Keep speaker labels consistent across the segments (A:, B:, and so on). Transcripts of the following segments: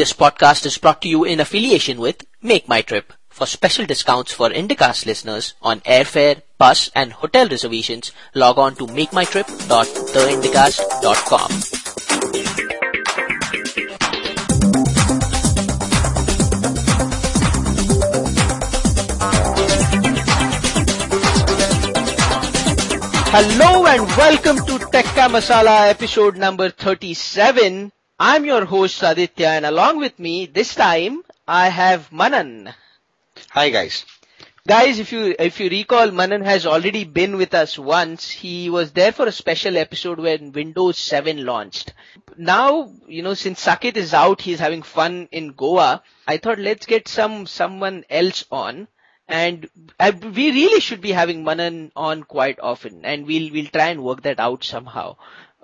A: This podcast is brought to you in affiliation with Make My Trip. For special discounts for Indicast listeners on airfare, bus and hotel reservations, log on to makemytrip.theindicast.com. Hello and welcome to Tekka Masala episode number 37. I'm your host Aditya and along with me this time I have Manan.
B: Hi guys.
A: Guys, if you if you recall, Manan has already been with us once. He was there for a special episode when Windows 7 launched. Now, you know, since Saket is out, he's having fun in Goa. I thought let's get some someone else on. And I, we really should be having Manan on quite often, and we'll we'll try and work that out somehow.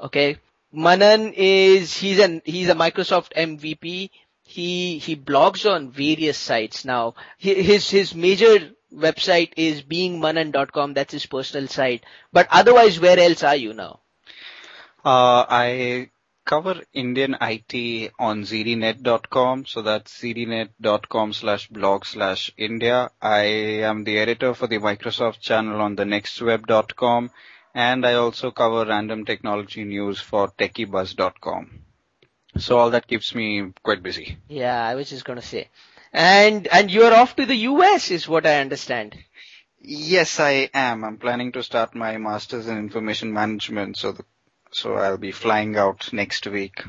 A: Okay, Manan is he's an he's a Microsoft MVP. He he blogs on various sites now. His his major website is beingmanan.com. That's his personal site. But otherwise, where else are you now?
B: Uh, I cover Indian IT on zdnet.com. So that's zdnet.com slash blog slash India. I am the editor for the Microsoft channel on the nextweb.com. And I also cover random technology news for techiebuzz.com. So all that keeps me quite busy.
A: Yeah, I was just going to say. And, and you're off to the US is what I understand.
B: Yes, I am. I'm planning to start my master's in information management. So the so I'll be flying out next week.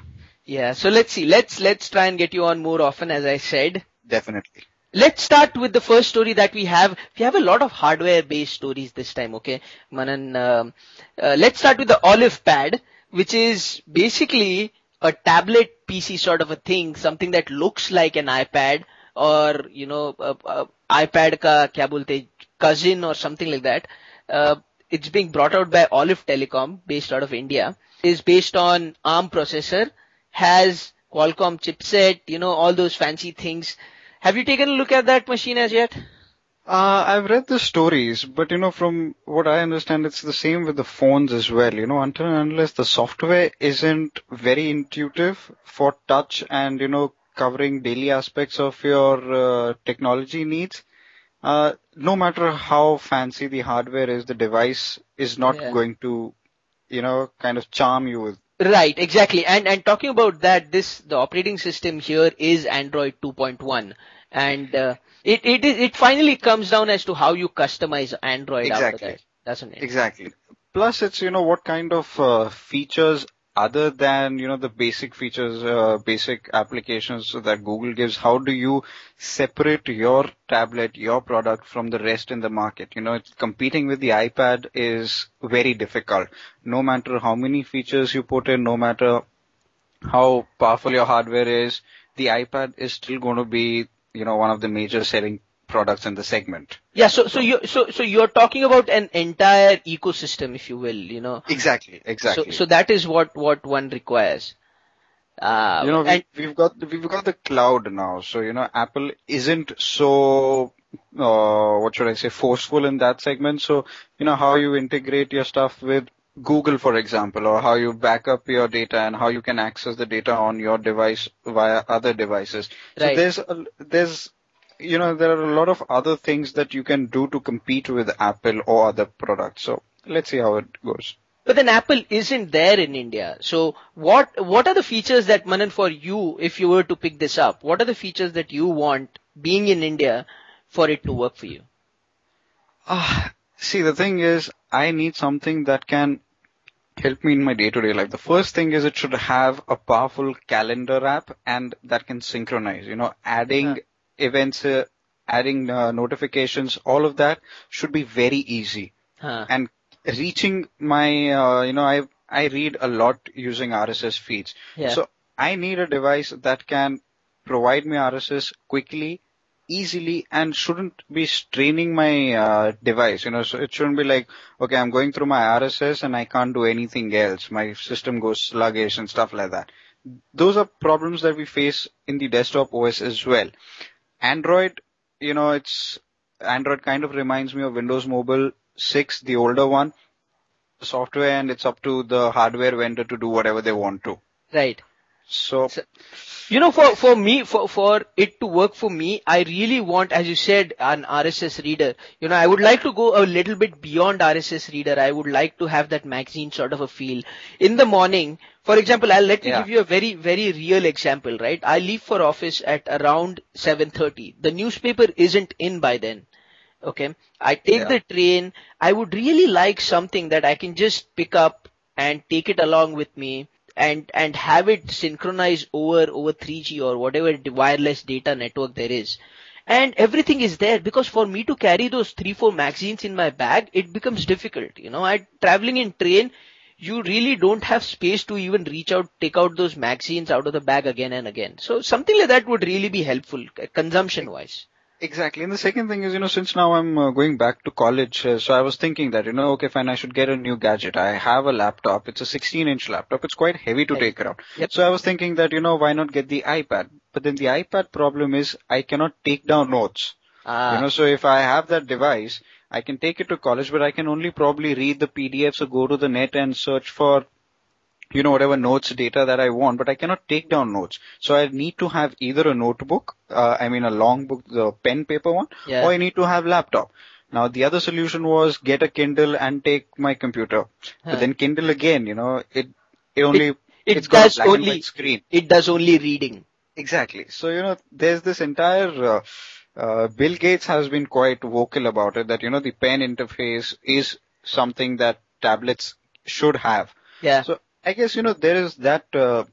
A: Yeah, so let's see. Let's let's try and get you on more often, as I said.
B: Definitely.
A: Let's start with the first story that we have. We have a lot of hardware-based stories this time, okay? Manan, um, uh, let's start with the Olive Pad, which is basically a tablet PC sort of a thing, something that looks like an iPad or, you know, a, a iPad ka kya bolte, cousin or something like that. Uh, it's being brought out by Olive Telecom, based out of India, is based on ARM processor, has Qualcomm chipset, you know, all those fancy things. Have you taken a look at that machine as yet?
B: Uh, I've read the stories, but you know, from what I understand, it's the same with the phones as well. You know, until and unless the software isn't very intuitive for touch and, you know, covering daily aspects of your uh, technology needs, uh, no matter how fancy the hardware is, the device is not yeah. going to, you know, kind of charm you with.
A: Right, exactly. And and talking about that, this the operating system here is Android 2.1, and uh, it it it finally comes down as to how you customize Android
B: exactly.
A: after that, doesn't it?
B: Exactly. Plus, it's you know what kind of uh, features other than, you know, the basic features, uh, basic applications that Google gives, how do you separate your tablet, your product from the rest in the market? You know, competing with the iPad is very difficult. No matter how many features you put in, no matter how powerful your hardware is, the iPad is still going to be, you know, one of the major selling products in the segment.
A: Yeah, so so you so so you're talking about an entire ecosystem, if you will, you know.
B: Exactly, exactly.
A: So so that is what what one requires.
B: Uh, you know, we, and, we've got we've got the cloud now, so you know, Apple isn't so uh, what should I say forceful in that segment. So you know how you integrate your stuff with Google, for example, or how you back up your data and how you can access the data on your device via other devices. Right. So there's a, there's you know, there are a lot of other things that you can do to compete with Apple or other products. So let's see how it goes.
A: But then Apple isn't there in India. So what, what are the features that Manan for you, if you were to pick this up, what are the features that you want being in India for it to work for you?
B: Uh, see, the thing is, I need something that can help me in my day-to-day life. The first thing is it should have a powerful calendar app and that can synchronize, you know, adding events, uh, adding uh, notifications, all of that should be very easy. Huh. And reaching my, uh, you know, I I read a lot using RSS feeds. Yeah. So I need a device that can provide me RSS quickly, easily, and shouldn't be straining my uh, device. You know, so it shouldn't be like, okay, I'm going through my RSS and I can't do anything else. My system goes sluggish and stuff like that. Those are problems that we face in the desktop OS as well. Android, you know, it's Android kind of reminds me of Windows Mobile 6, the older one, software, and it's up to the hardware vendor to do whatever they want to.
A: Right.
B: So,
A: You know, for, for me, for, for it to work for me, I really want, as you said, an RSS reader. You know, I would like to go a little bit beyond RSS reader. I would like to have that magazine sort of a feel. In the morning, for example, I'll let me
B: Yeah.
A: give you a very, very real example, right? I leave for office at around 7.30. The newspaper isn't in by then. Okay. I take
B: Yeah.
A: the train. I would really like something that I can just pick up and take it along with me and, and have it synchronized over, over 3G or whatever wireless data network there is. And everything is there because for me to carry those three, four magazines in my bag, it becomes difficult. You know, I, traveling in train, you really don't have space to even reach out, take out those magazines out of the bag again and again. So something like that would really be helpful, consumption wise.
B: Exactly. And the second thing is, you know, since now I'm uh, going back to college, uh, so I was thinking that, you know, okay, fine, I should get a new gadget. I have a laptop. It's a 16 inch laptop. It's quite heavy to take around.
A: Yep.
B: So I was thinking that, you know, why not get the iPad? But then the iPad problem is I cannot take down notes.
A: Ah,
B: You know, so if I have that device, I can take it to college, but I can only probably read the PDFs or go to the net and search for, you know, whatever notes data that I want, but I cannot take down notes. So I need to have either a notebook, uh, I mean a long book, the pen paper one,
A: Yeah.
B: or I need to have laptop. Now the other solution was get a Kindle and take my computer.
A: Huh.
B: But then Kindle again, you know, it, it only,
A: it
B: got a
A: does
B: and
A: only-
B: screen.
A: it does only reading.
B: Exactly. So, you know, there's this entire, uh, uh, Bill Gates has been quite vocal about it that, you know, the pen interface is something that tablets should have.
A: Yeah.
B: So I guess, you know, there is that, uh,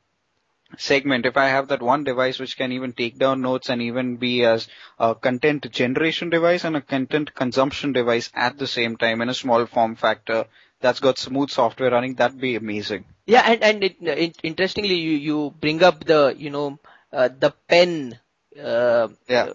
B: segment. If I have that one device which can even take down notes and even be as a content generation device and a content consumption device at the same time in a small form factor that's got smooth software running, that'd be amazing.
A: Yeah, and and it, it interestingly, you you bring up the you know uh, the pen uh,
B: Yeah.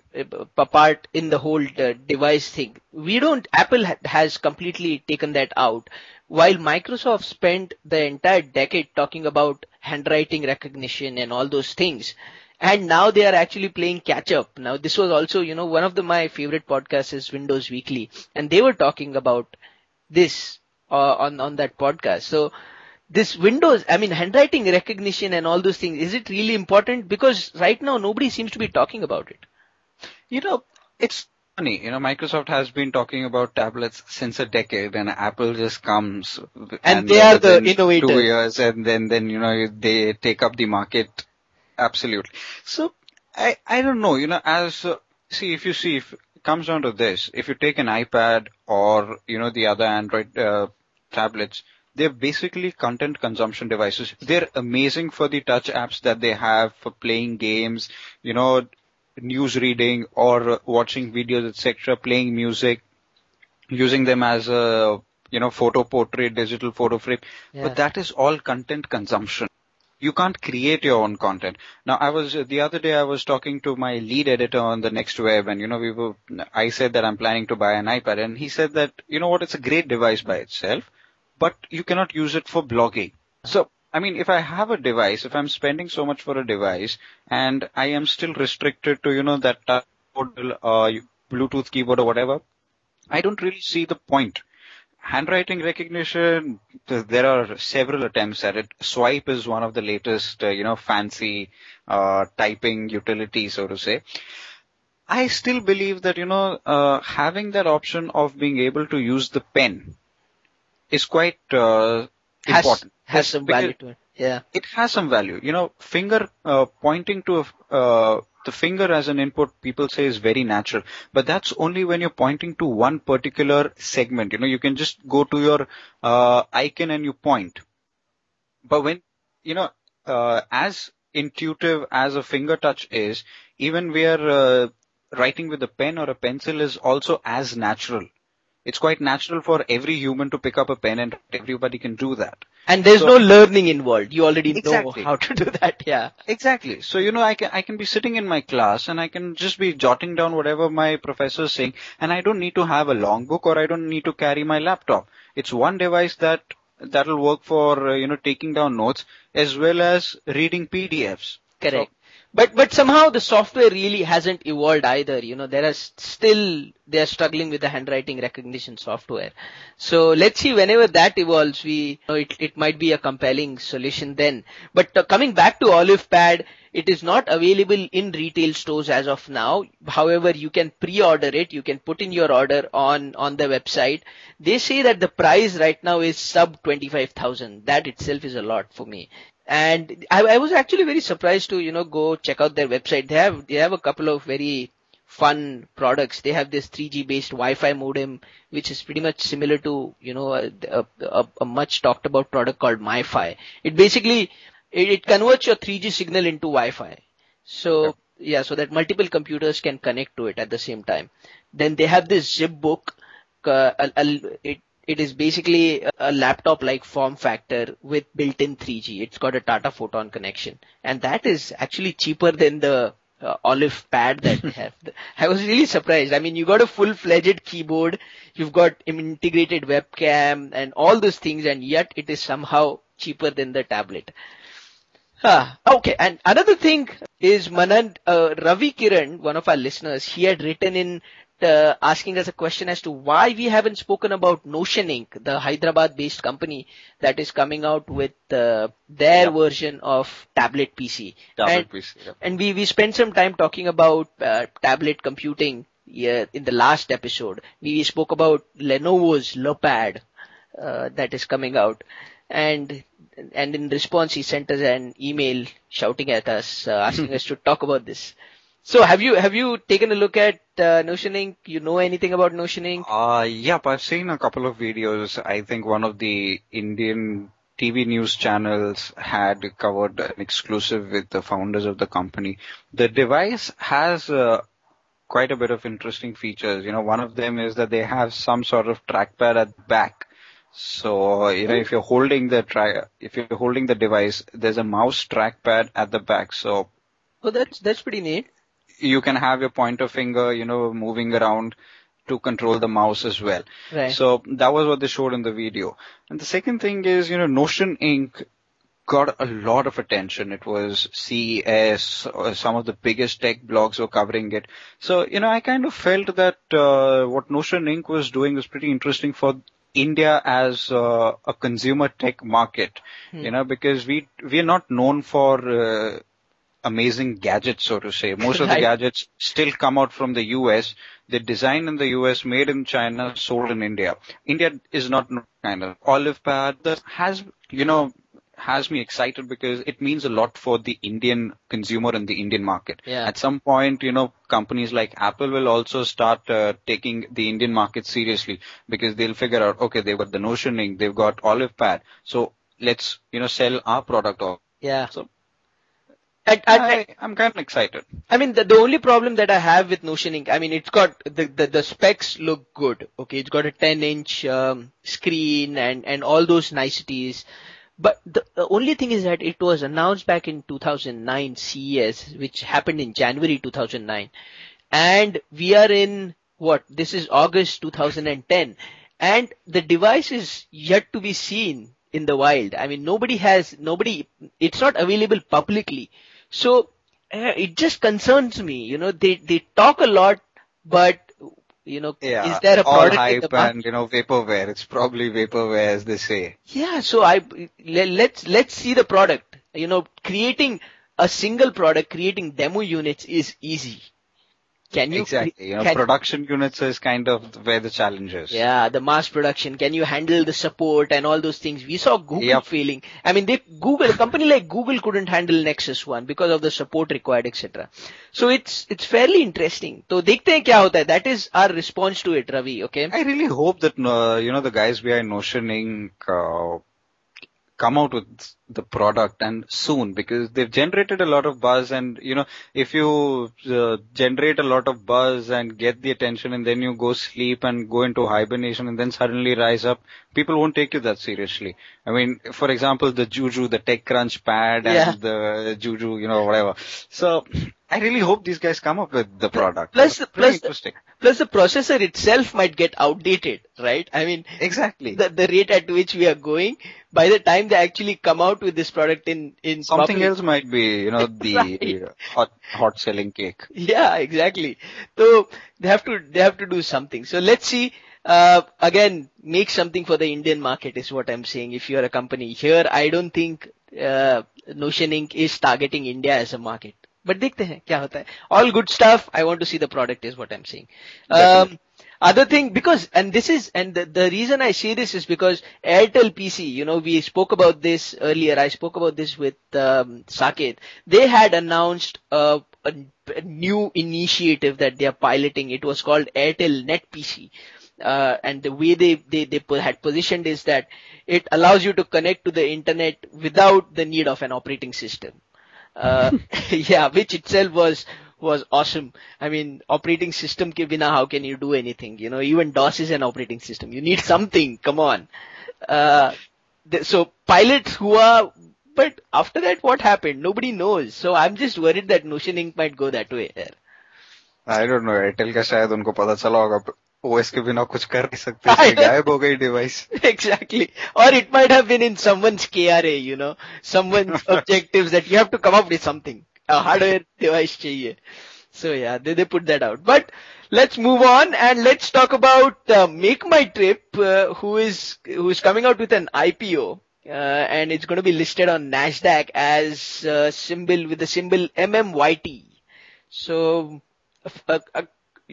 A: uh, part in the whole uh, device thing. We don't. Apple ha- has completely taken that out, while Microsoft spent the entire decade talking about handwriting recognition and all those things. And now they are actually playing catch up. Now this was also, you know, one of the, my favorite podcasts is Windows Weekly and they were talking about this uh, on on that podcast. So this Windows, I mean, handwriting recognition and all those things, is it really important? Because right now nobody seems to be talking about it.
B: You know, it's funny. You know, Microsoft has been talking about tablets since a decade, and Apple just comes
A: And they are the innovators.
B: Two years, and then then you know they take up the market. Absolutely. So I I don't know. You know, as uh, see if you see if it comes down to this, if you take an iPad or you know the other Android uh, tablets. They're basically content consumption devices. They're amazing for the touch apps that they have for playing games, you know, news reading or watching videos, etc., playing music, using them as a you know photo portrait, digital photo frame.
A: Yeah.
B: But that is all content consumption. You can't create your own content. Now, I was the other day I was talking to my lead editor on the Next Web, and you know we were. I said that I'm planning to buy an iPad, and he said that you know what, it's a great device by itself, but you cannot use it for blogging. So I mean, if I have a device, if I'm spending so much for a device, and I am still restricted to, you know, that uh, Bluetooth keyboard or whatever, I don't really see the point. Handwriting recognition, there are several attempts at it. Swype is one of the latest, uh, you know, fancy, uh, typing utility, so to say. I still believe that, you know, uh, having that option of being able to use the pen is quite, uh,
A: Has,
B: important.
A: has some value to it. Yeah.
B: it has some value. You know, finger uh, pointing to a, uh, the finger as an input, people say is very natural, but that's only when you're pointing to one particular segment. You know, you can just go to your uh, icon and you point. But when you know, uh, as intuitive as a finger touch is, even where uh, writing with a pen or a pencil is also as natural. It's quite natural for every human to pick up a pen and everybody can do that.
A: And there's
B: So-
A: no learning involved. You already
B: Exactly.
A: know how to do that. Yeah.
B: Exactly. So, you know, I can, I can be sitting in my class and I can just be jotting down whatever my professor is saying and I don't need to have a long book or I don't need to carry my laptop. It's one device that, that'll work for, uh, you know, taking down notes as well as reading PDFs.
A: Correct. But but somehow the software really hasn't evolved either. You know, there are still they are struggling with the handwriting recognition software. So let's see whenever that evolves, we you know, it it might be a compelling solution then. But uh, coming back to Olive Pad, it is not available in retail stores as of now. However, you can pre-order it. You can put in your order on, on the website. They say that the price right now is sub 25,000. That itself is a lot for me. And I, I was actually very surprised to, you know, go check out their website. They have, they have a couple of very fun products. They have this 3G based Wi-Fi modem, which is pretty much similar to, you know, a, a, a much talked about product called MiFi. It basically, it, it converts your 3G signal into Wi-Fi. So, yeah. yeah, so that multiple computers can connect to it at the same time. Then they have this zip book, uh, a, a, it, it is basically a laptop like form factor with built-in 3G. It's got a Tata Photon connection and that is actually cheaper than the uh, olive pad that they have. I was really surprised. I mean, you got a full-fledged keyboard, you've got integrated webcam and all those things and yet it is somehow cheaper than the tablet. Huh. Okay, and another thing is Manan, uh, Ravi Kiran, one of our listeners, he had written in uh, asking us a question as to why we haven't spoken about Notion Ink., the Hyderabad-based company that is coming out with uh, their version of tablet PC.
B: Tablet
A: and,
B: PC.
A: And we we spent some time talking about uh, tablet computing yeah, in the last episode. We spoke about Lenovo's LePad uh, that is coming out, and and in response he sent us an email shouting at us, uh, asking us to talk about this. So have you have you taken a look at uh, Notion Ink? You know anything about Notion Ink?
B: Uh, yep, I've seen a couple of videos. I think one of the Indian TV news channels had covered an exclusive with the founders of the company. The device has uh, quite a bit of interesting features. You know, one of them is that they have some sort of trackpad at the back so, you know, if you're holding the tri- if you're holding the device, there's a mouse trackpad at the back. So,
A: oh, that's that's pretty neat.
B: You can have your pointer finger, you know, moving around to control the mouse as well.
A: Right.
B: So that was what they showed in the video. And the second thing is, you know, Notion Ink. got a lot of attention. It was CES, uh, some of the biggest tech blogs were covering it. So, you know, I kind of felt that uh, what Notion Ink. was doing was pretty interesting for India as uh, a consumer tech market, hmm. you know, because we we are not known for uh, amazing gadgets, so to say. Most of the gadgets still come out from the US. They're designed in the US, made in China, sold in India. India is not kind of olive pad that has, you know, has me excited because it means a lot for the Indian consumer and the Indian market.
A: Yeah.
B: At some point, you know, companies like Apple will also start uh, taking the Indian market seriously because they'll figure out, okay, they've got the Notion Ink, they've got Olive Pad, so let's, you know, sell our product off.
A: Yeah.
B: So
A: I, I,
B: am kind of excited.
A: I mean, the, the only problem that I have with Notion Ink. I mean, it's got the, the, the specs look good. Okay, it's got a 10 inch um, screen and and all those niceties. But the, the, only thing is that it was announced back in 2009 CES, which happened in January 2009. And we are in what? This is August 2010. And the device is yet to be seen in the wild. I mean, nobody has, nobody, it's not available publicly. So, uh, it just concerns me, you know, they, they talk a lot, but you know,
B: yeah,
A: is there a product
B: all hype and you know vaporware? It's probably vaporware as they say.
A: Yeah, so I let's let's see the product. You know, creating a single product, creating demo units is easy. Can you
B: exactly? You know, can, production units is kind of where the challenge is.
A: Yeah, the mass production. Can you handle the support and all those things? We saw Google yep. failing. I mean, they Google a company like Google couldn't handle Nexus One because of the support required, etc. So it's it's fairly interesting. So देखते हैं क्या होता That is our response to it, Ravi. Okay.
B: I really hope that uh, you know the guys behind Notion Ink uh, come out with the product and soon because they've generated a lot of buzz and you know if you uh, generate a lot of buzz and get the attention and then you go sleep and go into hibernation and then suddenly rise up people won't take you that seriously i mean for example the JooJoo the TechCrunch pad and
A: yeah.
B: the JooJoo you know whatever so I really hope these guys come up with the product.
A: Plus, plus, plus the processor itself might get outdated, right? I mean,
B: exactly
A: the, the rate at which we are going, by the time they actually come out out with this product in in
B: something
A: public.
B: else might be you know the
A: right.
B: Uh, hot hot selling cake.
A: Yeah, exactly. So they have to they have to do something. So let's see. Uh, again, make something for the Indian market is what I'm saying. If you're a company here, I don't think uh, Notion Ink. is targeting India as a market. But देखते हैं क्या होता है. All good stuff. I want to see the product is what I'm saying. Um, other thing because and this is and the, the reason I say this is because Airtel PC, you know, we spoke about this earlier. I spoke about this with um, Saket. They had announced uh, a, a new initiative that they are piloting. It was called Airtel Net PC. Uh, and the way they, they, they had positioned is that it allows you to connect to the internet without the need of an operating system. Uh, yeah, which itself was was awesome. I mean, operating system ke bina, how can you do anything? You know, even DOS is an operating system. You need something. Come on. Uh, so pilots who are, but after that, what happened? Nobody knows. So I'm just worried that Notion Ink. might go that way.
B: I don't know. Airtel ka shayad unko pata चला होगा OS के बिना कुछ कर नहीं सकते गायब हो गई डिवाइस
A: एग्जैक्टली और it might have been in someone's KRA you know someone's objectives that you have to come up A hardware device chahiye. So yeah, they, they put that out. But let's move on and let's talk about uh, Make My Trip, uh, who is who is coming out with an IPO. Uh, and it's going to be listed on Nasdaq as uh, symbol with the symbol MMYT. So, uh, uh,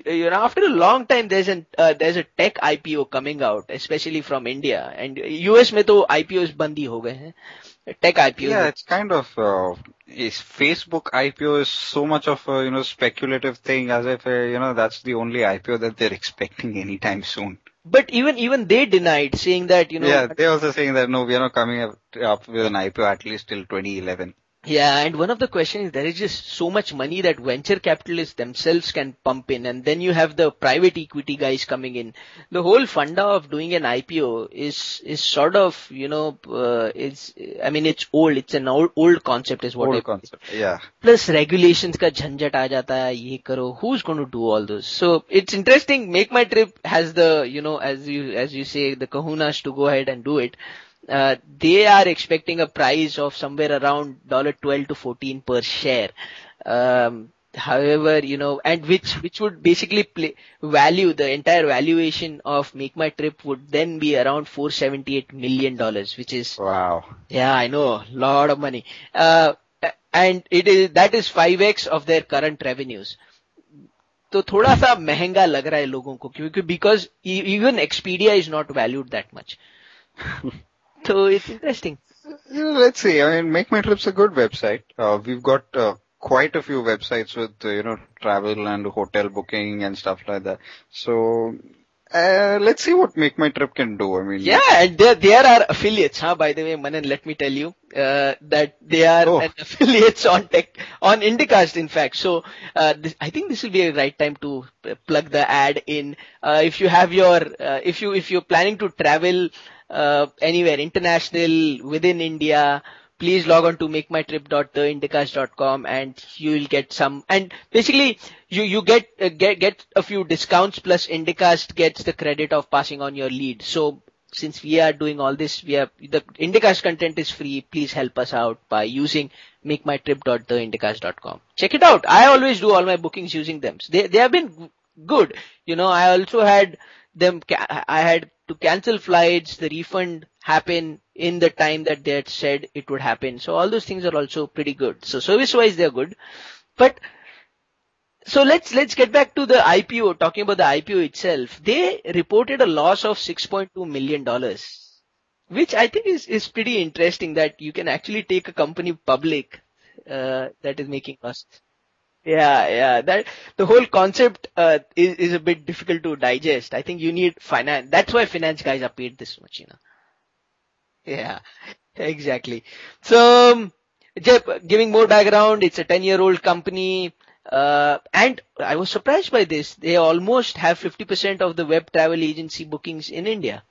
A: you know, after a long time, there's an uh, there's a tech IPO coming out, especially from India. And US में तो IPOs बंद ही हो गए हैं. Tech IPO.
B: Yeah, it's kind of uh, is Facebook IPO is so much of a you know speculative thing as if uh, you know that's the only IPO that they're expecting anytime soon.
A: But even even they denied, saying that you know.
B: yeah, they're also saying that no, we are not coming up, up with an IPO at least till 2011.
A: Yeah, and one of the questions is there is just so much money that venture capitalists themselves can pump in, and then you have the private equity guys coming in. The whole funda of doing an IPO is is sort of you know uh, it's I mean it's old. It's an old old concept is what I
B: Whole concept. Yeah.
A: plus regulations का झंझट आ जाता है ये करो who's going to do all those so it's interesting make my trip has the you know as you as you say the kahunas to go ahead and do it uh, they are expecting a price of somewhere around dollar 12 to 14 per share um, however you know and which which would basically play, value the entire valuation of make my trip would then be around 478 million dollars which is
B: Wow.
A: yeah, I know, lot of money. Uh, and it is that is 5x of their current revenues. तो थोड़ा सा महंगा लग रहा है लोगों को क्योंकि because e- even Expedia is not valued that much. so it's interesting.
B: Let's see. I mean, Make My Trip's a good website. Uh, we've got uh, quite a few websites with uh, you know travel and hotel booking and stuff like that. So uh, let's see what Make My Trip can do. I mean,
A: Yeah, and there, there are affiliates, huh? By the way, Manan, let me tell you, uh, that they are
B: Oh.
A: affiliates on tech, on Indicast, in fact. So, uh, this, I think this will be a right time to uh, plug the ad in. Uh, if you have your, uh, if you, if you're planning to travel, uh, anywhere, international, within India, please log on to makemytrip.theindicast.com and you will get some, and basically, you, you get, uh, get, get a few discounts plus Indicast gets the credit of passing on your lead. So, since we are doing all this, we are, the Indicast content is free. Please help us out by using makemytrip.theindicast.com. Check it out. I always do all my bookings using them. They, they have been good. You know, I also had them, I had to cancel flights, the refund happen in the time that they had said it would happen. So all those things are also pretty good. So service wise, they're good. But so let's let's get back to the IPO. Talking about the IPO itself, they reported a loss of 6.2 million dollars, which I think is is pretty interesting. That you can actually take a company public uh, that is making losses. Yeah, yeah. That the whole concept uh, is is a bit difficult to digest. I think you need finance. That's why finance guys are paid this much, you know. Yeah, exactly. So, um, Jep, giving more background, it's a 10 year old company. Uh, and I was surprised by this. They almost have 50% of the web travel agency bookings in India.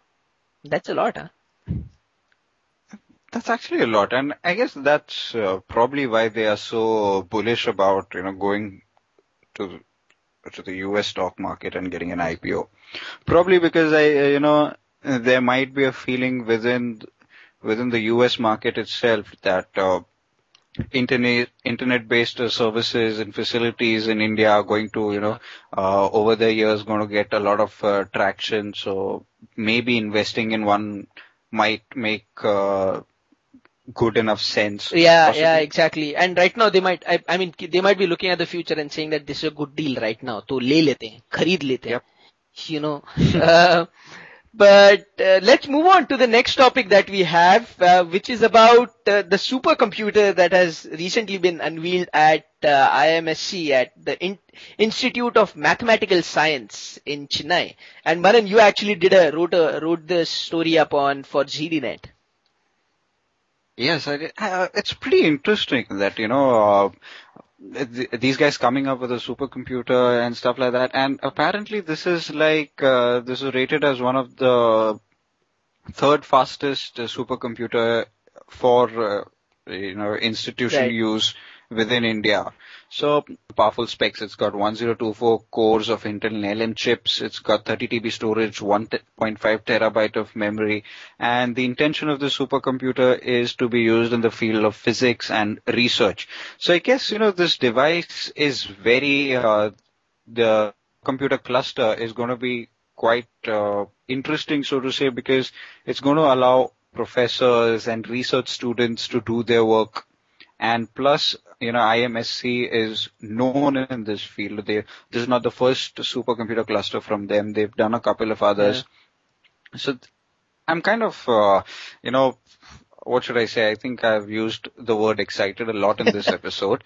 A: That's a lot, huh?
B: That's actually a lot, and I guess that's uh, probably why they are so bullish about you know going to to the U.S. stock market and getting an IPO. Probably because I uh, you know there might be a feeling within within the US market itself that uh, internet internet based services and facilities in India are going to you know uh, over the years going to get a lot of uh, traction so maybe investing in one might make uh, good enough sense
A: yeah
B: possibly.
A: yeah exactly and right now they might I, I mean they might be looking at the future and saying that this is a good deal right now to le lete hain khareed lete hain
B: Yep.
A: you know uh, but uh, let's move on to the next topic that we have, uh, which is about uh, the supercomputer that has recently been unveiled at uh, IMSC at the In- Institute of Mathematical Science in Chennai. And Manan, you actually did a wrote a wrote the story up on for ZDNet.
B: Yes, I. Uh, it's pretty interesting that, you know, uh, th- these guys coming up with a supercomputer and stuff like that. And apparently this is like, uh, this is rated as one of the third fastest uh, supercomputer for, uh, you know, institutional
A: Right.
B: use within India. So powerful specs. It's got 1024 cores of Intel LM chips. It's got 30 TB storage, 1.5 terabyte of memory. And the intention of the supercomputer is to be used in the field of physics and research. So I guess, you know, this device is very, uh, the computer cluster is going to be quite uh, interesting, so to say, because it's going to allow professors and research students to do their work. And plus, you know, IMSC is known in this field. They, this is not the first supercomputer cluster from them. They've done a couple of others. So I'm kind of, uh, you know, what should I say? I think I've used the word excited a lot in this episode,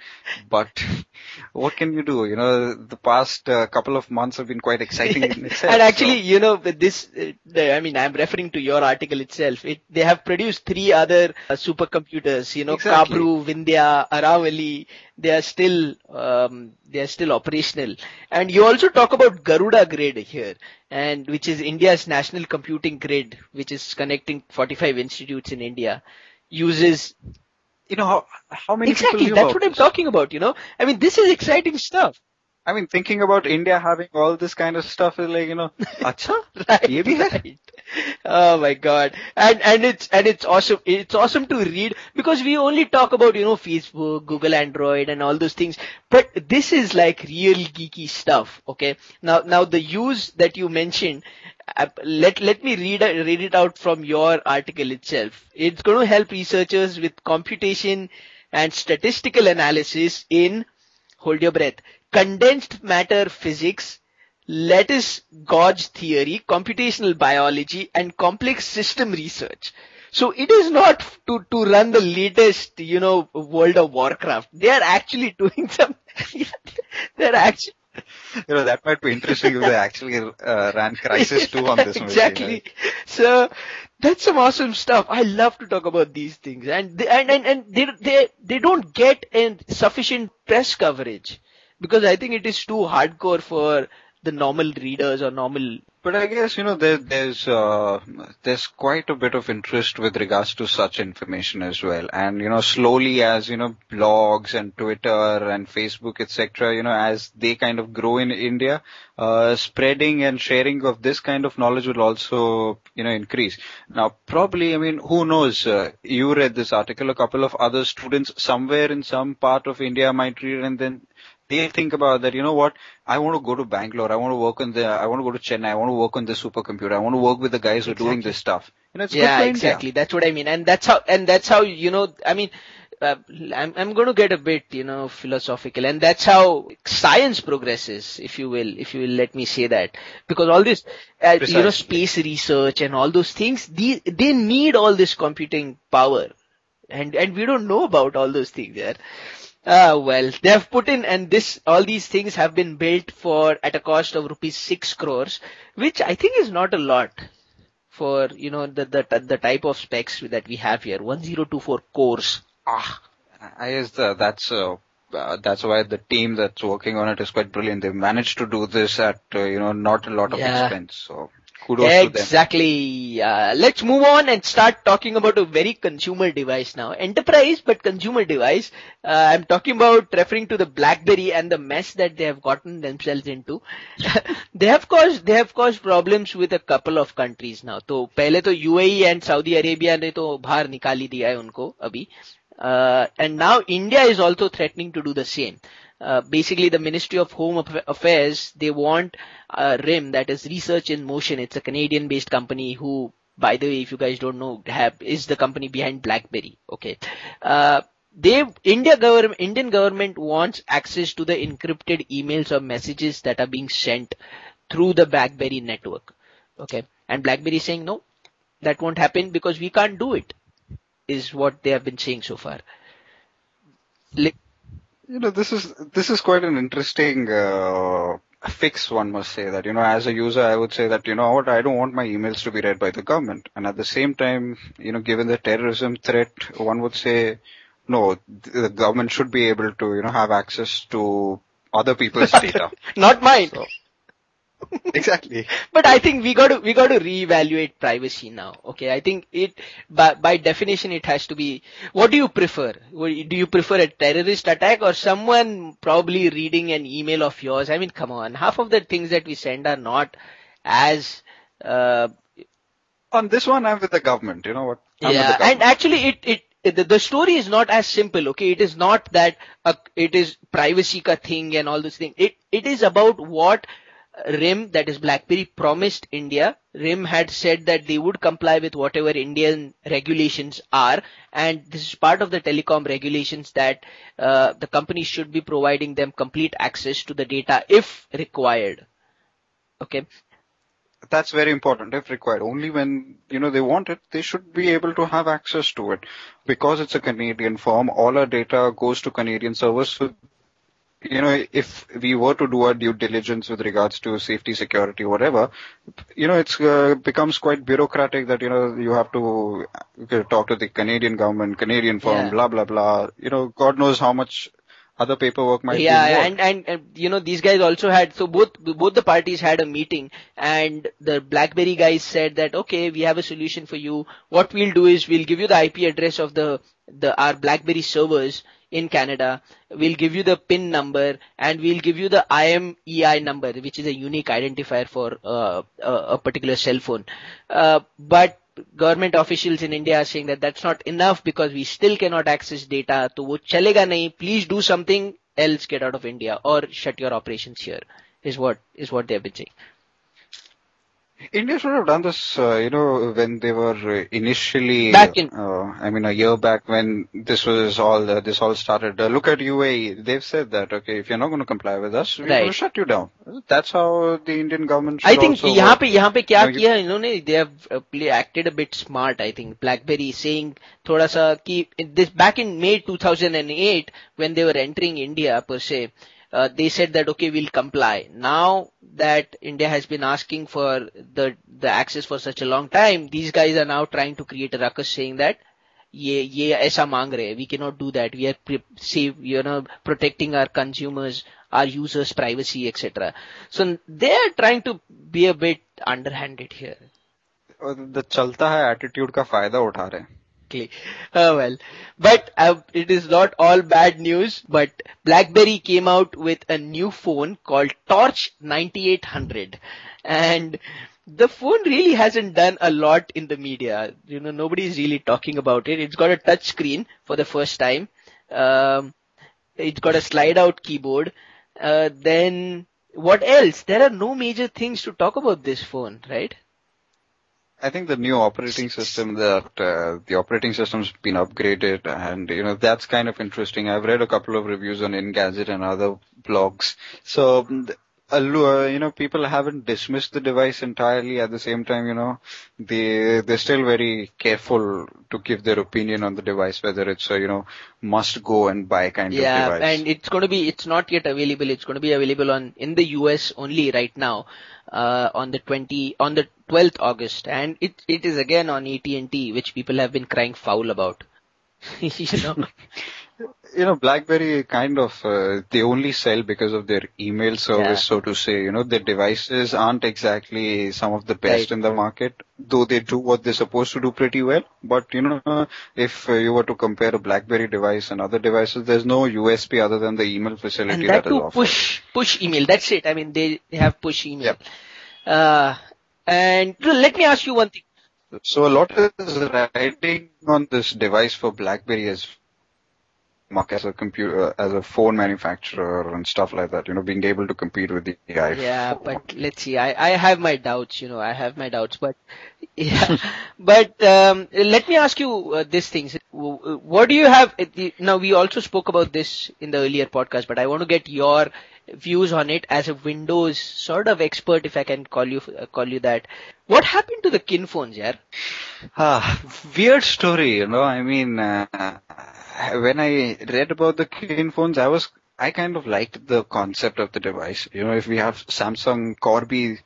B: but what can you do? You know, the past uh, couple of months have been quite exciting in itself.
A: and actually,
B: so-
A: you know, with this, uh, I mean, I'm referring to your article itself. It, they have produced three other uh, supercomputers, you know,
B: Exactly.
A: Kabru, Vindhya, Aravali. They are still, um, they are still operational. And you also talk about Garuda Grid here, and which is India's national computing grid, which is connecting 45 institutes in India, uses
B: you know, how, how many
A: exactly.
B: people
A: That's what I'm talking about. You know, I mean, this is exciting stuff.
B: I mean, thinking about India having all this kind of stuff is like, you know, acha,
A: right,
B: ye bhi
A: right. Oh my god. And, and it's, and it's awesome. It's awesome to read because we only talk about, you know, Facebook, Google Android and all those things. But this is like real geeky stuff. Okay. Now, now the use that you mentioned, uh, let, let me read, read it out from your article itself. It's going to help researchers with computation and statistical analysis in hold your breath condensed matter physics, lattice gauge theory, computational biology, and complex system research. So it is not to, to run the latest, you know, World of Warcraft. They are actually doing some, they're actually,
B: You know, that might be interesting if they actually uh, ran Crysis 2 on this movie.
A: exactly.
B: right?
A: So that's some awesome stuff. I love to talk about these things, and they, and and, and they they they don't get in sufficient press coverage because I think it is too hardcore for the normal readers or normal.
B: But I guess, you know, there, there's, uh, there's quite a bit of interest with regards to such information as well. And, you know, slowly as, you know, blogs and Twitter and Facebook, etc., you know, as they kind of grow in India, uh, spreading and sharing of this kind of knowledge will also, you know, increase. Now, probably, I mean, who knows, uh, you read this article, a couple of other students somewhere in some part of India might read and then they think about that, you know what, I want to go to Bangalore, I want to work on the, I want to go to Chennai, I want to work on the supercomputer, I want to work with the guys who are doing this stuff. You know, it's
A: yeah,
B: good for
A: exactly. That's what I mean, and that's how and that's how you know. I mean. Uh, I'm, I'm going to get a bit, you know, philosophical, and that's how science progresses, if you will, if you will let me say that, because all this, uh, you know, space research and all those things, they they need all this computing power, and and we don't know about all those things there. Ah, well, they have put in, and this, all these things have been built for at a cost of rupees six crores, which I think is not a lot for you know the the the type of specs that we have here. One zero two four cores. Ah,
B: I guess the, that's, uh, uh, that's why the team that's working on it is quite brilliant. They've managed to do this at, uh, you know, not a lot of
A: Yeah.
B: expense. So, kudos to them.
A: Exactly. Uh, let's move on and start talking about a very consumer device now. Enterprise, but consumer device. Uh, I'm talking about referring to the BlackBerry and the mess that they have gotten themselves into. they have caused, they have caused problems with a couple of countries now. तो पहले तो UAE and Saudi Arabia ने तो बाहर निकाली दिया है उनको अभी. Uh, and now India is also threatening to do the same. Uh, basically the Ministry of Home Affairs, they want uh, RIM, that is Research in Motion. It's a Canadian based company who, by the way, if you guys don't know, have, is the company behind BlackBerry. Okay. Uh, they, India government, Indian government wants access to the encrypted emails or messages that are being sent through the BlackBerry network. Okay. And BlackBerry is saying no, that won't happen because we can't do it, is what they have been saying so far.
B: You know, this is this is quite an interesting uh, fix. One must say that you know, as a user, I would say that you know what, I don't want my emails to be read by the government, and at the same time, you know, given the terrorism threat, one would say, no, the government should be able to you know have access to other people's data,
A: not mine.
B: So, exactly.
A: But I think we got to we got to reevaluate privacy now. Okay, I think it by by definition it has to be. What do you prefer? Do you prefer a terrorist attack or someone probably reading an email of yours? I mean, come on, half of the things that we send are not as. Uh,
B: on this one, I'm with the government. You know what?
A: I'm yeah, and actually, it it the, the, story is not as simple, okay? It is not that uh, it is privacy ka thing and all this thing. It, it is about what RIM, that is BlackBerry, promised India. RIM had said that they would comply with whatever Indian regulations are, and this is part of the telecom regulations that uh, the company should be providing them complete access to the data if required. Okay.
B: That's very important if required. Only when, you know, they want it, they should be able to have access to it. Because it's a Canadian firm, all our data goes to Canadian servers, so you know, if we were to do our due diligence with regards to safety, security, whatever, you know, it uh, becomes quite bureaucratic that, you know, you have to uh, talk to the Canadian government, Canadian firm, yeah. blah, blah, blah. You know, God knows how much other paperwork might be.
A: yeah, and, and, and, you know, these guys also had, so both, both the parties had a meeting and the BlackBerry guys said that, okay, we have a solution for you. What we'll do is we'll give you the IP address of the, the, our BlackBerry servers in Canada. We'll give you the PIN number and we'll give you the IMEI number, which is a unique identifier for uh, a, particular cell phone. Uh, but government officials in India are saying that that's not enough because we still cannot access data. So wo chalega nahi. Please do something else. Get out of India or shut your operations here. Is what is what they have been saying.
B: India should have done this, uh, you know, when they were initially,
A: back in,
B: uh, I mean, a year back when this was all, uh, this all started. Uh, look at UAE. They've said that, okay, if you're not going to comply with us, we're right. going to shut you down. That's how the Indian government should
A: I think यहाँ पे यहाँ पे क्या किया इन्होंने they have uh, acted a bit smart. I think BlackBerry saying थोड़ा सा कि this back in May 2008 when they were entering India per se uh, they said that okay we'll comply now that india has been asking for the the access for such a long time these guys are now trying to create a ruckus saying that ये ये ऐसा मांग रहे we cannot do that we are save you know protecting our consumers our users privacy etc so they are trying to be a bit underhanded here
B: the chalta hai attitude ka fayda utha rahe
A: exactly. Oh well. But uh, it is not all bad news, but BlackBerry came out with a new phone called Torch 9800. And the phone really hasn't done a lot in the media. You know, nobody is really talking about it. It's got a touch screen for the first time. Um, it's got a slide out keyboard. Uh, then what else? There are no major things to talk about this phone, right?
B: I think the new operating system that uh, the operating system's been upgraded, and you know that's kind of interesting. I've read a couple of reviews on Engadget and other blogs. So, uh, you know, people haven't dismissed the device entirely. At the same time, you know, they they're still very careful to give their opinion on the device, whether it's a you know must go and buy kind
A: yeah,
B: of device.
A: Yeah, and it's going to be it's not yet available. It's going to be available on in the US only right now uh, on the 20 on the 12th August, and it it is again on AT&T, which people have been crying foul about. you know.
B: you know, BlackBerry kind of, uh, they only sell because of their email service, yeah. so to say. You know, their devices aren't exactly some of the best right. in the market, though they do what they're supposed to do pretty well. But, you know, if uh, you were to compare a BlackBerry device and other devices, there's no USP other than the email facility
A: and that,
B: that is offered.
A: push, push email. That's it. I mean, they, they have push email. Yep. Uh, and let me ask you one thing.
B: So a lot is riding on this device for BlackBerry as as a computer, as a phone manufacturer and stuff like that, you know, being able to compete with the
A: iPhone. Yeah, but let's see. I, I have my doubts, you know, I have my doubts, but yeah, but um, let me ask you uh, these things. What do you have? Now we also spoke about this in the earlier podcast, but I want to get your views on it as a Windows sort of expert, if I can call you call you that. What happened to the kin phones, yeah?
B: Ah, weird story, you know. I mean, uh, when I read about the kin phones, I was I kind of liked the concept of the device. You know, if we have Samsung Corby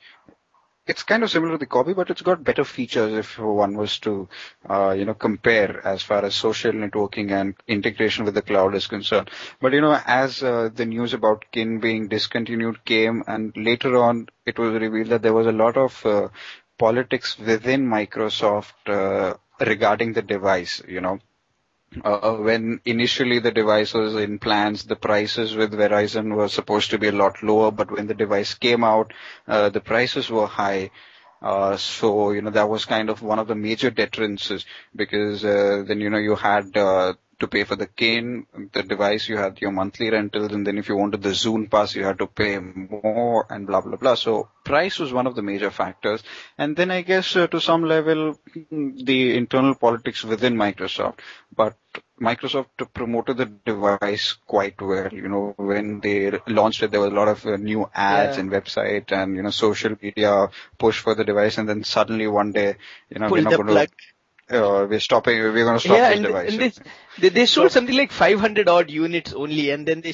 B: it's kind of similar to the Corby, but it's got better features if one was to, uh, you know, compare as far as social networking and integration with the cloud is concerned. But you know, as uh, the news about Kin being discontinued came, and later on it was revealed that there was a lot of uh, politics within Microsoft uh, regarding the device. You know, uh, when initially the device was in plans, the prices with Verizon were supposed to be a lot lower, but when the device came out, uh, the prices were high. Uh, so, you know, that was kind of one of the major deterrences because, uh, then, you know, you had, uh, to pay for the Kin, the device, you had your monthly rentals, and then if you wanted the Zune pass, you had to pay more and blah, blah, blah. So price was one of the major factors. And then I guess uh, to some level, the internal politics within Microsoft. But Microsoft promoted the device quite well. You know, when they launched it, there was a lot of uh, new ads yeah. and website and, you know, social media push for the device. And then suddenly one day, you know,
A: Pull we're not going to
B: uh, we're stopping, we're going to stop yeah, this and, device. And
A: they, they sold so, something like 500 odd units only and then they...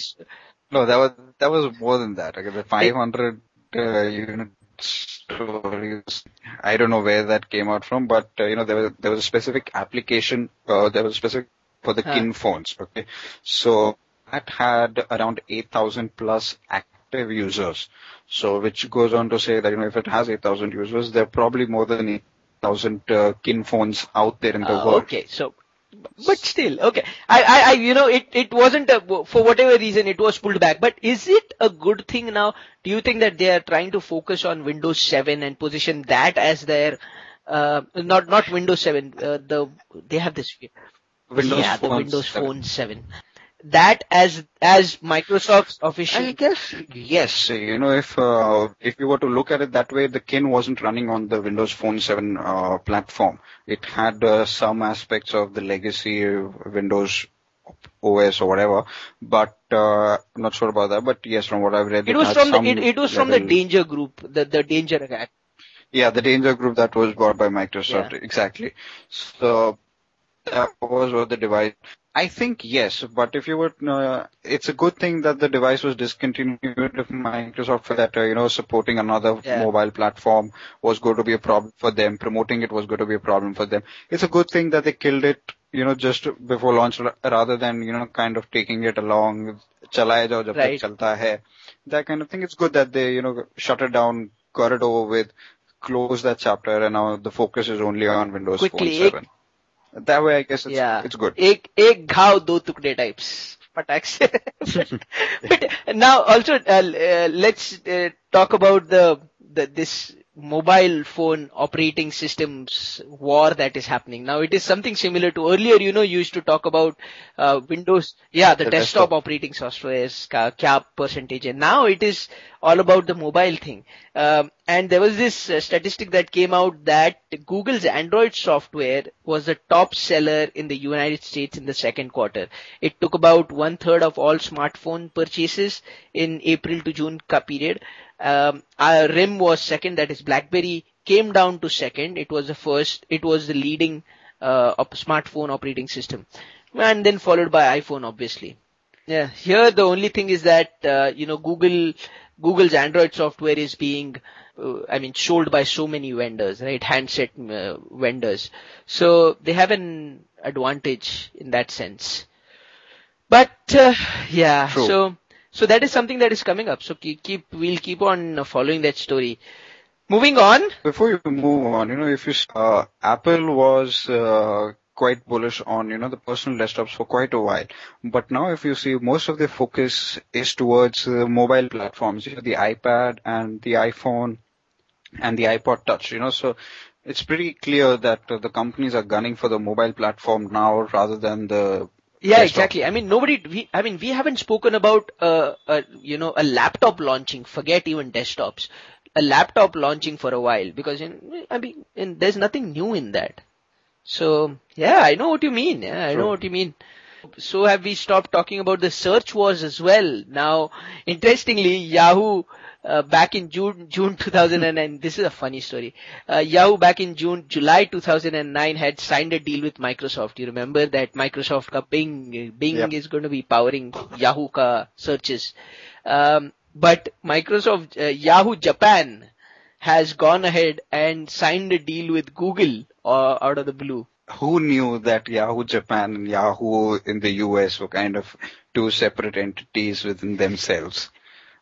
B: No, that was, that was more than that. Okay, the 500 uh, units stories. I don't know where that came out from, but uh, you know there was there was a specific application. Uh, there was a specific for the huh. kin phones. Okay, so that had around 8,000 plus active users. So which goes on to say that you know if it has 8,000 users, there are probably more than 8,000 uh, kin phones out there in the uh, world.
A: Okay, so but still, okay. I, I, I, you know, it, it wasn't a, for whatever reason it was pulled back. But is it a good thing now? Do you think that they are trying to focus on Windows 7 and position that as their, uh, not not Windows 7, uh, the they have this
B: Windows
A: yeah, the Windows 7. Phone 7 that as as Microsoft's official?
B: I guess yes. You know, if uh, if you were to look at it that way, the Kin wasn't running on the Windows Phone 7 uh, platform. It had uh, some aspects of the legacy Windows OS or whatever, but uh, I'm not sure about that. But yes, from what I've read,
A: it, it was from the it, it was from the Danger Group, the the Danger attack.
B: Yeah, the Danger Group that was bought by Microsoft, yeah. exactly. So that was what the device. I think yes, but if you would, uh, it's a good thing that the device was discontinued if Microsoft for that, uh, you know, supporting another yeah. mobile platform was going to be a problem for them. Promoting it was going to be a problem for them. It's a good thing that they killed it, you know, just before launch rather than, you know, kind of taking it along. Chalaya jao jab right. tak chalta hai. That kind of thing. It's good that they, you know, shut it down, got it over with, close that chapter and now the focus is only on Windows
A: Quickly,
B: Phone 7. That way, I guess it's, yeah. it's good.
A: Ek, ek ghav do tukde types. Attacks. but now also uh, uh, let's uh, talk about the, the this mobile phone operating systems war that is happening. Now it is something similar to earlier, you know, you used to talk about uh, Windows, yeah, the, the desktop, desktop, operating softwares, ka, kya percentage, and now it is all about the mobile thing. Um, and there was this uh, statistic that came out that Google's Android software was the top seller in the United States in the second quarter. It took about one third of all smartphone purchases in April to June period. Um, our RIM was second, that is BlackBerry came down to second. It was the first, it was the leading uh, smartphone operating system. And then followed by iPhone, obviously. Yeah, here the only thing is that, uh, you know, Google, Google's Android software is being, uh, I mean, sold by so many vendors, right? Handset uh, vendors. So they have an advantage in that sense. But uh, yeah,
B: True.
A: so so that is something that is coming up. So keep, keep we'll keep on following that story. Moving on.
B: Before you move on, you know, if you, uh, Apple was, uh, quite bullish on, you know, the personal desktops for quite a while. But now if you see most of their focus is towards uh, mobile platforms, you know, the iPad and the iPhone and the iPod touch, you know, so it's pretty clear that uh, the companies are gunning for the mobile platform now rather than the
A: Yeah, exactly. I mean, nobody, we, I mean, we haven't spoken about, uh, a, you know, a laptop launching, forget even desktops, a laptop launching for a while because, in, I mean, in, there's nothing new in that. So, yeah, I know what you mean. Yeah, I know what you mean. So have we stopped talking about the search wars as well? Now, interestingly, Yahoo, uh, back in June, June 2009, this is a funny story. Uh, Yahoo back in June, July 2009 had signed a deal with Microsoft. You remember that Microsoft ka Bing, Bing
B: Yep.
A: is going to be powering Yahoo ka searches. Um, but Microsoft, uh, Yahoo Japan has gone ahead and signed a deal with Google uh, out of the blue.
B: who knew that Yahoo Japan and Yahoo in the US were kind of two separate entities within themselves?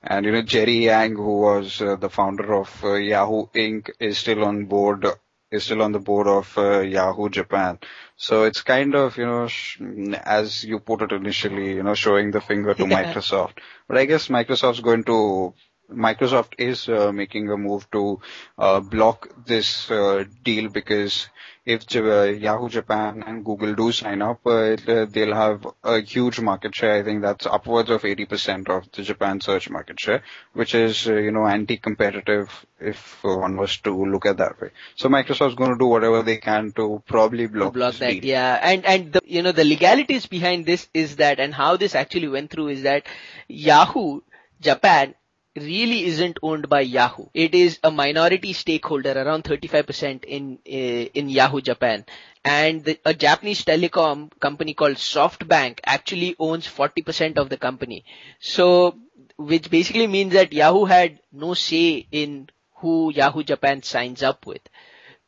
B: And you know, Jerry Yang, who was uh, the founder of uh, Yahoo Inc., is still on board, is still on the board of uh, Yahoo Japan. So it's kind of, you know, sh- as you put it initially, you know, showing the finger to
A: Yeah.
B: Microsoft. But I guess Microsoft's going to, Microsoft is uh, making a move to uh, block this uh, deal because if uh, Yahoo Japan and Google do sign up, uh, uh, they'll have a huge market share. I think that's upwards of 80% of the Japan search market share, which is, uh, you know, anti-competitive if one was to look at that way. So Microsoft's going to do whatever they can to probably block,
A: block
B: this
A: that.
B: deal.
A: Yeah, and and the, you know the legalities behind this is that, and how this actually went through is that Yahoo Japan really isn't owned by Yahoo. It is a minority stakeholder, around 35% in uh, in Yahoo Japan. And the, a Japanese telecom company called SoftBank actually owns 40% of the company. So, which basically means that Yahoo had no say in who Yahoo Japan signs up with.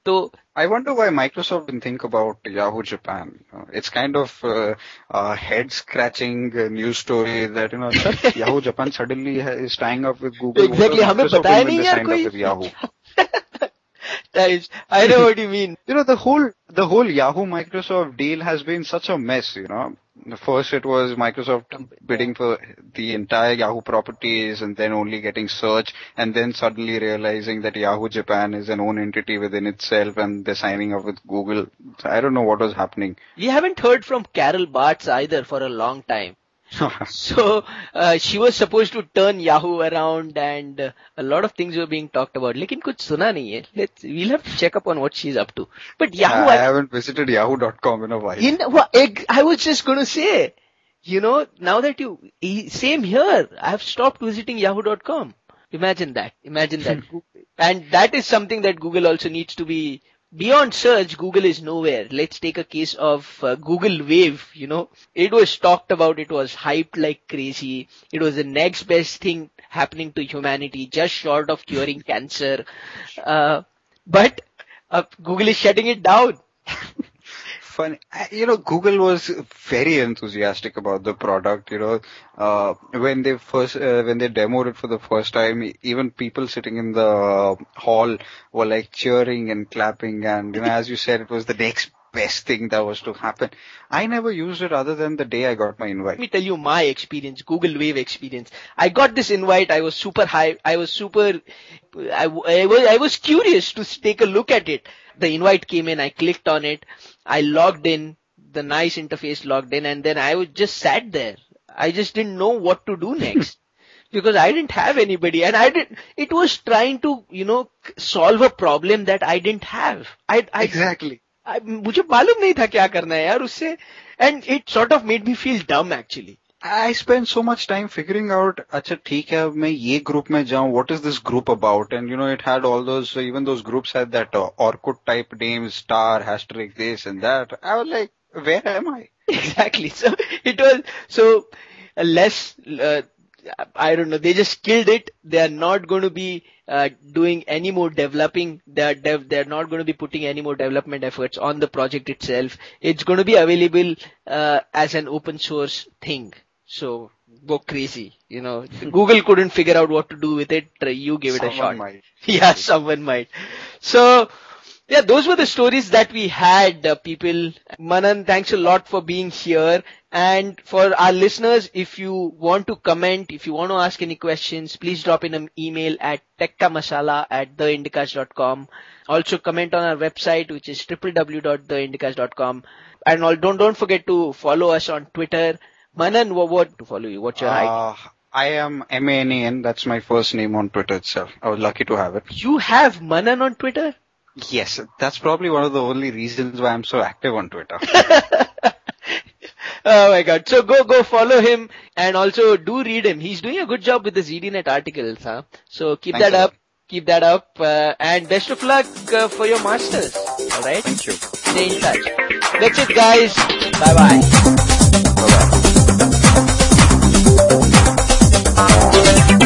A: So,
B: I wonder why Microsoft didn't think about Yahoo Japan. Uh, It's kind of uh, a head-scratching uh, news story that, you know, that Yahoo Japan suddenly ha- is tying up with Google. What
A: Exactly,
B: was
A: हमें
B: Microsoft
A: बताया
B: doing
A: नहीं
B: when they
A: यार
B: signed
A: कोई।
B: Yahoo?
A: Guys, I know what you mean.
B: You know, the whole, the whole Yahoo Microsoft deal has been such a mess, you know. First it was Microsoft bidding for the entire Yahoo properties and then only getting search and then suddenly realizing that Yahoo Japan is an own entity within itself and they're signing up with Google. So I don't know what was happening.
A: We haven't heard from Carol Bartz either for a long time. so uh, she was supposed to turn Yahoo around, and uh, a lot of things were being talked about. Like, in kuch suna nahi hai. Let's we'll have to check up on what she's up to. But Yahoo,
B: I,
A: I,
B: haven't visited Yahoo.com in a while.
A: In, well, I was just gonna say, you know, now that you same here, I've stopped visiting Yahoo.com. Imagine that. Imagine that. and that is something that Google also needs to be beyond search. Google is nowhere. Let's take a case of uh, Google Wave. You know, it was talked about. It was hyped like crazy. It was the next best thing happening to humanity, just short of curing cancer. Uh, but uh, Google is shutting it down.
B: You know, Google was very enthusiastic about the product. You know, uh, when they first uh, when they demoed it for the first time, even people sitting in the hall were like cheering and clapping. And you know, as you said, it was the next best thing that was to happen. I never used it other than the day I got my invite.
A: Let me tell you my experience, Google Wave experience. I got this invite. I was super high. I was super, I, I was, I was curious to take a look at it. The invite came in. I clicked on it. I logged in. The nice interface logged in and then I was just sat there. I just didn't know what to do next. Because I didn't have anybody and I didn't, it was trying to, you know, c- solve a problem that I didn't have. I, I,
B: Exactly.
A: I मुझे मालूम नहीं था क्या करना है यार उससे and it sort of made me feel dumb actually.
B: I spent so much time figuring out, अच्छा ठीक है अब मैं ये group में जाऊँ, what is this group about? And you know, it had all those, even those groups had that uh, Orkut type names, star, hashtag this and that. I was like, where am I?
A: Exactly. So it was so uh, less. Uh, I don't know. They just killed it. They are not going to be uh, doing any more developing. They're dev- they're not going to be putting any more development efforts on the project itself. It's going to be available uh, as an open source thing. So go crazy. You know, Google couldn't figure out what to do with it. You give it
B: Someone
A: a shot.
B: might.
A: Yeah, someone might. So, yeah, those were the stories that we had, uh, people. Manan, thanks a lot for being here. And for our listeners, if you want to comment, if you want to ask any questions, please drop in an email at tekkamasala at theindicast.com. Also comment on our website, which is www.theindicast.com. And all, don't, don't forget to follow us on Twitter. Manan, what, what to follow you? What's your ID?
B: Uh, I am M-A-N-A-N. That's my first name on Twitter itself. I was lucky to have it.
A: You have Manan on Twitter?
B: Yes, that's probably one of the only reasons why I'm so active on Twitter.
A: Oh my god. So go, go follow him and also do read him. He's doing a good job with the ZDNet articles, huh? So keep
B: Thanks
A: that up. Keep that up. Uh, and best of luck uh, for your masters. Alright?
B: Thank you.
A: Stay in touch. That's it guys. Bye bye. Thank you.